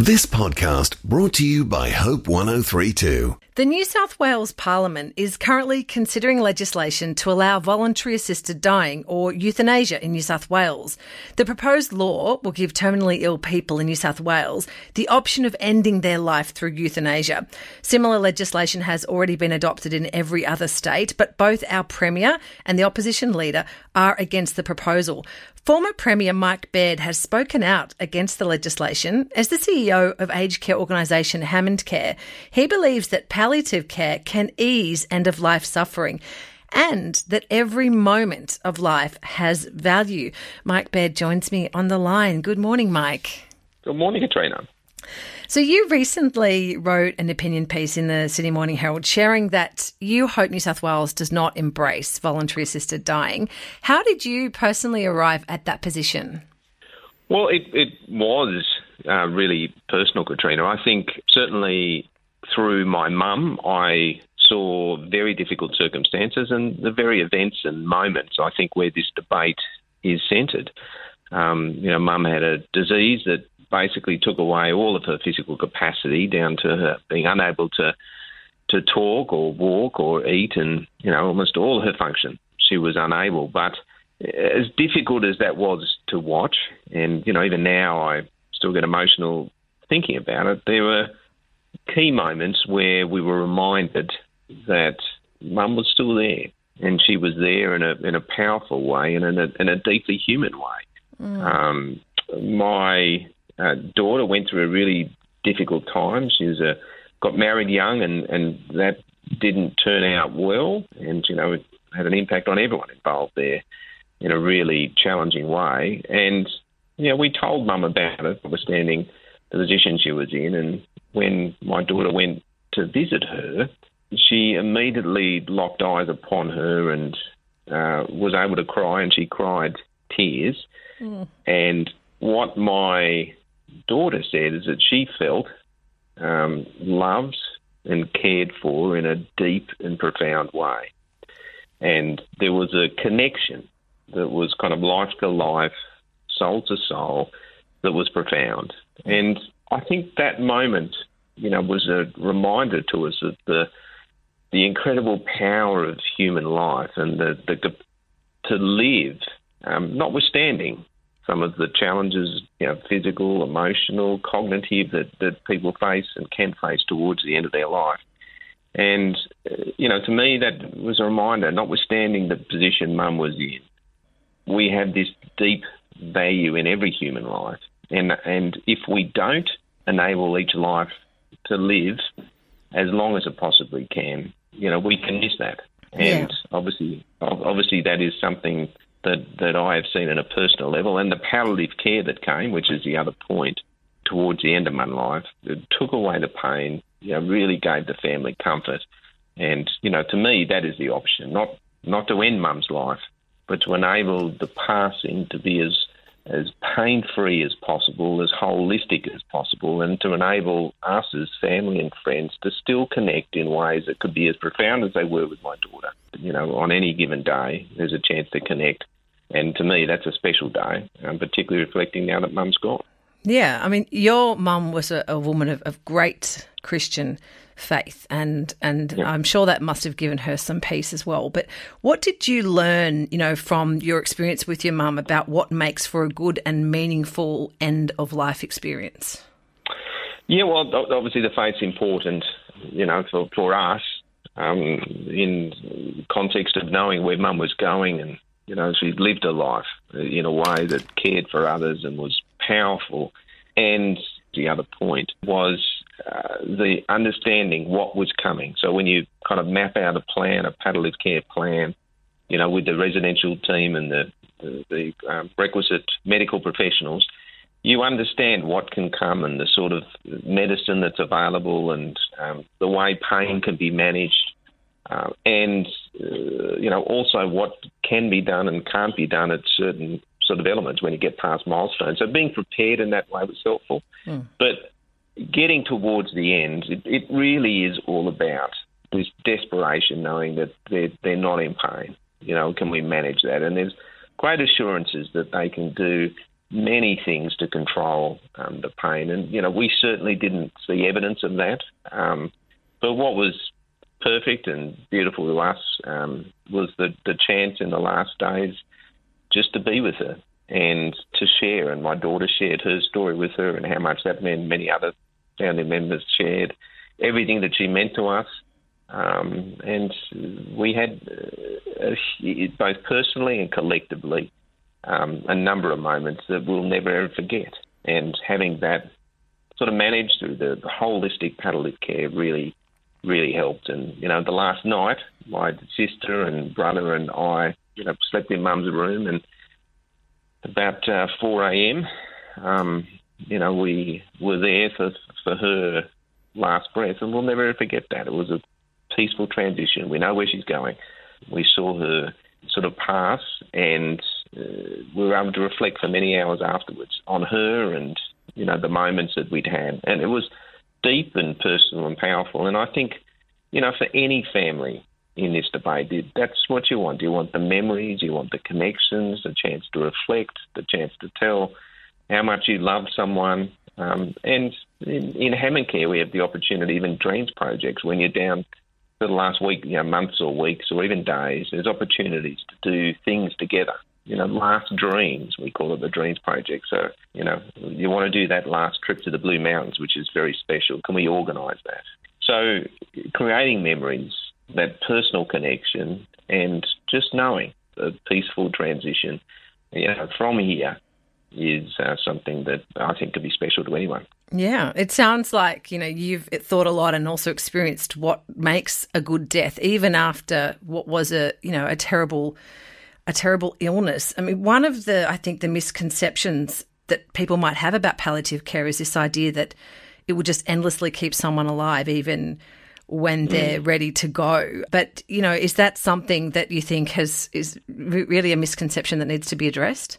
This podcast brought to you by Hope 1032. The New South Wales Parliament is currently considering legislation to allow voluntary assisted dying or euthanasia in New South Wales. The proposed law will give terminally ill people in New South Wales the option of ending their life through euthanasia. Similar legislation has already been adopted in every other state, but both our Premier and the opposition leader are against the proposal. Former Premier Mike Baird has spoken out against the legislation. As the CEO of aged care organisation Hammond Care, he believes that palliative care can ease end of life suffering and that every moment of life has value. Mike Baird joins me on the line. Good morning, Mike. Good morning, Katrina. So, you recently wrote an opinion piece in the Sydney Morning Herald sharing that you hope New South Wales does not embrace voluntary assisted dying. How did you personally arrive at that position? Well, it, it was uh, really personal, Katrina. I think certainly through my mum, I saw very difficult circumstances and the very events and moments, I think, where this debate is centred. Um, you know, mum had a disease that basically took away all of her physical capacity down to her being unable to to talk or walk or eat and you know almost all her function she was unable but as difficult as that was to watch and you know even now I still get emotional thinking about it there were key moments where we were reminded that mum was still there and she was there in a in a powerful way and in a, in a deeply human way mm. um, my uh, daughter went through a really difficult time. She was a, got married young, and, and that didn't turn out well, and you know it had an impact on everyone involved there in a really challenging way. And you know we told Mum about it, notwithstanding the position she was in. And when my daughter went to visit her, she immediately locked eyes upon her and uh, was able to cry, and she cried tears. Mm. And what my daughter said is that she felt um, loved and cared for in a deep and profound way. And there was a connection that was kind of life to life, soul to soul, that was profound. And I think that moment, you know, was a reminder to us of the the incredible power of human life and the, the to live, um, notwithstanding some of the challenges, you know, physical, emotional, cognitive that, that people face and can face towards the end of their life. And, uh, you know, to me, that was a reminder, notwithstanding the position mum was in, we have this deep value in every human life. And, and if we don't enable each life to live as long as it possibly can, you know, we can miss that. And yeah. obviously, obviously, that is something that, that I have seen in a personal level, and the palliative care that came, which is the other point, towards the end of my life, it took away the pain, you know, really gave the family comfort. And, you know, to me, that is the option, not, not to end mum's life, but to enable the passing to be as as pain free as possible, as holistic as possible, and to enable us as family and friends to still connect in ways that could be as profound as they were with my daughter. You know, on any given day, there's a chance to connect. And to me, that's a special day, um, particularly reflecting now that mum's gone. Yeah, I mean, your mum was a, a woman of, of, great Christian faith, and and yeah. I'm sure that must have given her some peace as well. But what did you learn, you know, from your experience with your mum about what makes for a good and meaningful end of life experience? Yeah, well, obviously the faith's important, you know, for for us um, in context of knowing where mum was going and you know, she lived a life in a way that cared for others and was powerful. And the other point was uh, the understanding what was coming. So when you kind of map out a plan, a palliative care plan, you know, with the residential team and the the, the um, requisite medical professionals, you understand what can come and the sort of medicine that's available and um, the way pain can be managed uh, and uh, you know also what can be done and can't be done at certain sort of elements when you get past milestones. So being prepared in that way was helpful. Mm. But getting towards the end, it, it, really is all about this desperation, knowing that they're they're not in pain. You know, can we manage that? And there's great assurances that they can do many things to control um, the pain. And, you know, we certainly didn't see evidence of that. Um, but what was perfect and beautiful to us um, was the, the chance in the last days just to be with her and to share. And my daughter shared her story with her and how much that meant. Many other family members shared everything that she meant to us. Um, and we had, uh, both personally and collectively, um, a number of moments that we'll never ever forget. And having that sort of managed through the, the holistic palliative care really, really helped. And, you know, the last night, my sister and brother and I, you know, slept in mum's room and about uh, 4 a.m., um, you know, we were there for, for her last breath, and we'll never forget that. It was a peaceful transition. We know where she's going. We saw her sort of pass, and uh, we were able to reflect for many hours afterwards on her and you know the moments that we'd had, and it was deep and personal and powerful. And I think you know for any family in this debate, that's what you want. You want the memories, you want the connections, the chance to reflect, the chance to tell how much you love someone. Um, and in, in Hammond Care, we have the opportunity, even dreams projects, when you're down for the last week, you know, months or weeks or even days, there's opportunities to do things together you know, last dreams. We call it the Dreams Project. So, you know, you want to do that last trip to the Blue Mountains, which is very special. Can we organise that? So, creating memories, that personal connection, and just knowing a peaceful transition, you know, from here is uh, something that I think could be special to anyone. Yeah, it sounds like you know you've thought a lot and also experienced what makes a good death, even after what was a you know a terrible a terrible illness. I mean, one of the, I think, the misconceptions that people might have about palliative care is this idea that it will just endlessly keep someone alive, even when mm. they're mm. ready to go. But you know, is that something that you think has is really a misconception that needs to be addressed?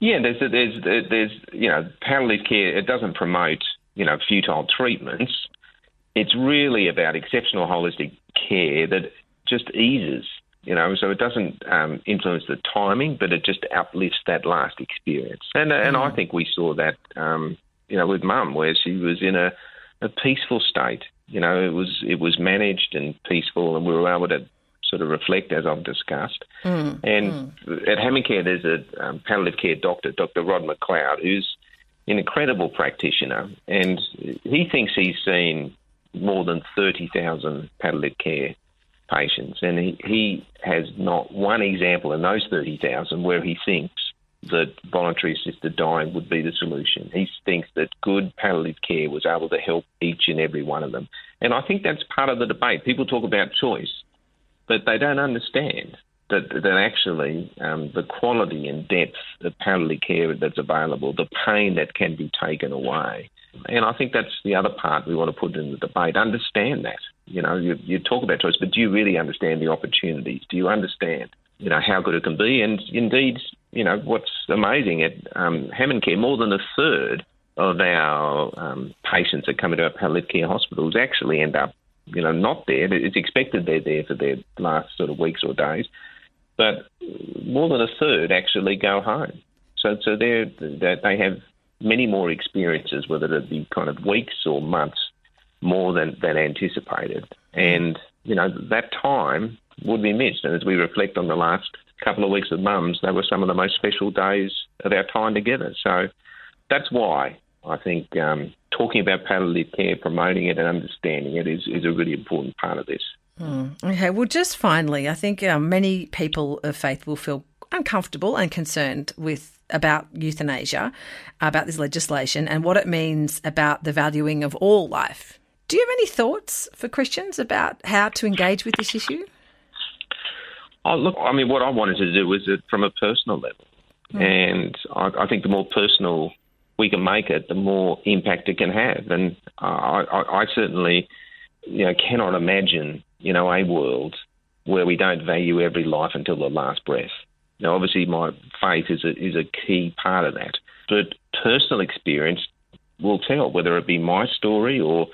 Yeah, there's there's there's you know palliative care. It doesn't promote you know futile treatments. It's really about exceptional holistic care that just eases you know, so it doesn't um, influence the timing, but it just uplifts that last experience. And and mm. I think we saw that, um, you know, with Mum, where she was in a, a peaceful state. You know, it was it was managed and peaceful, and we were able to sort of reflect as I've discussed. Mm. And mm. at Hammond Care, there's a um, palliative care doctor, Dr. Rod MacLeod, who's an incredible practitioner, and he thinks he's seen more than 30,000 palliative care patients, and he, he has not one example in those 30,000 where he thinks that voluntary assisted dying would be the solution. He thinks that good palliative care was able to help each and every one of them. And I think that's part of the debate. People talk about choice, but they don't understand that, that actually um, the quality and depth of palliative care that's available, the pain that can be taken away. And I think that's the other part we want to put in the debate. Understand that. You know, you, you talk about choice, but do you really understand the opportunities? Do you understand, you know, how good it can be? And indeed, you know, what's amazing at um, Hammond Care, more than a third of our um, patients that come into our palliative care hospitals actually end up, you know, not there. It's expected they're there for their last sort of weeks or days, but more than a third actually go home. So, so they're, they have many more experiences, whether it be kind of weeks or months, more than, than anticipated. And, you know, that time would be missed. And as we reflect on the last couple of weeks of mums, they were some of the most special days of our time together. So that's why I think um, talking about palliative care, promoting it, and understanding it is, is a really important part of this. Mm. Okay, well, just finally, I think uh, many people of faith will feel uncomfortable and concerned with about euthanasia, about this legislation, and what it means about the valuing of all life. Do you have any thoughts for Christians about how to engage with this issue? Oh, look, I mean, what I wanted to do was it from a personal level. Mm. And I, I, think the more personal we can make it, the more impact it can have. And I, I, certainly, you know, cannot imagine, you know, a world where we don't value every life until the last breath. Now, obviously, my faith is a, is a key part of that. But personal experience will tell, whether it be my story or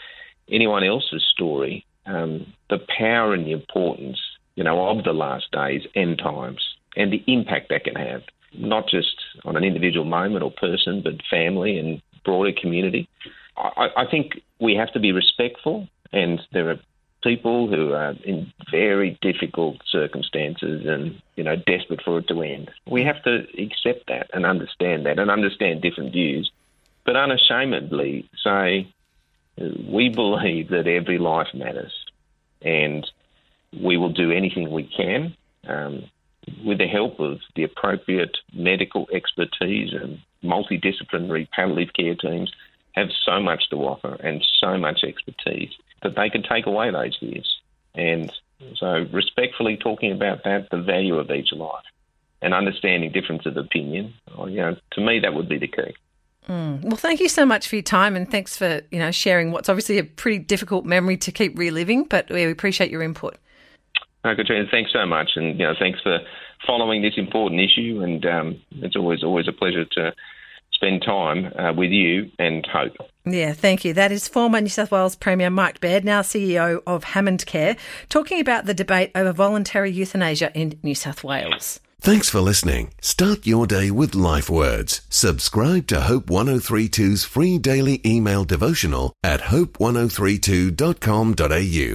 anyone else's story, um, the power and the importance, you know, of the last days, end times, and the impact that can have. not just on an individual moment or person, but family and broader community. I, I think we have to be respectful, and there are people who are in very difficult circumstances and you know desperate for it to end. We have to accept that and understand that and understand different views, but unashamedly say we believe that every life matters, and we will do anything we can um, with the help of the appropriate medical expertise and multidisciplinary palliative care teams have so much to offer and so much expertise that they can take away those years. And so, respectfully talking about that, the value of each life and understanding difference of opinion, oh, you know, to me, that would be the key. Mm. Well, thank you so much for your time and thanks for you know sharing what's obviously a pretty difficult memory to keep reliving, but we appreciate your input. No, Katrina, thanks so much, and you know, thanks for following this important issue. And um, it's always always a pleasure to spend time uh, with you and Hope. Yeah, thank you. That is former New South Wales Premier Mike Baird, now CEO of Hammond Care, talking about the debate over voluntary euthanasia in New South Wales. Thanks for listening. Start your day with life words. Subscribe to Hope 1032's free daily email devotional at hope1032.com.au.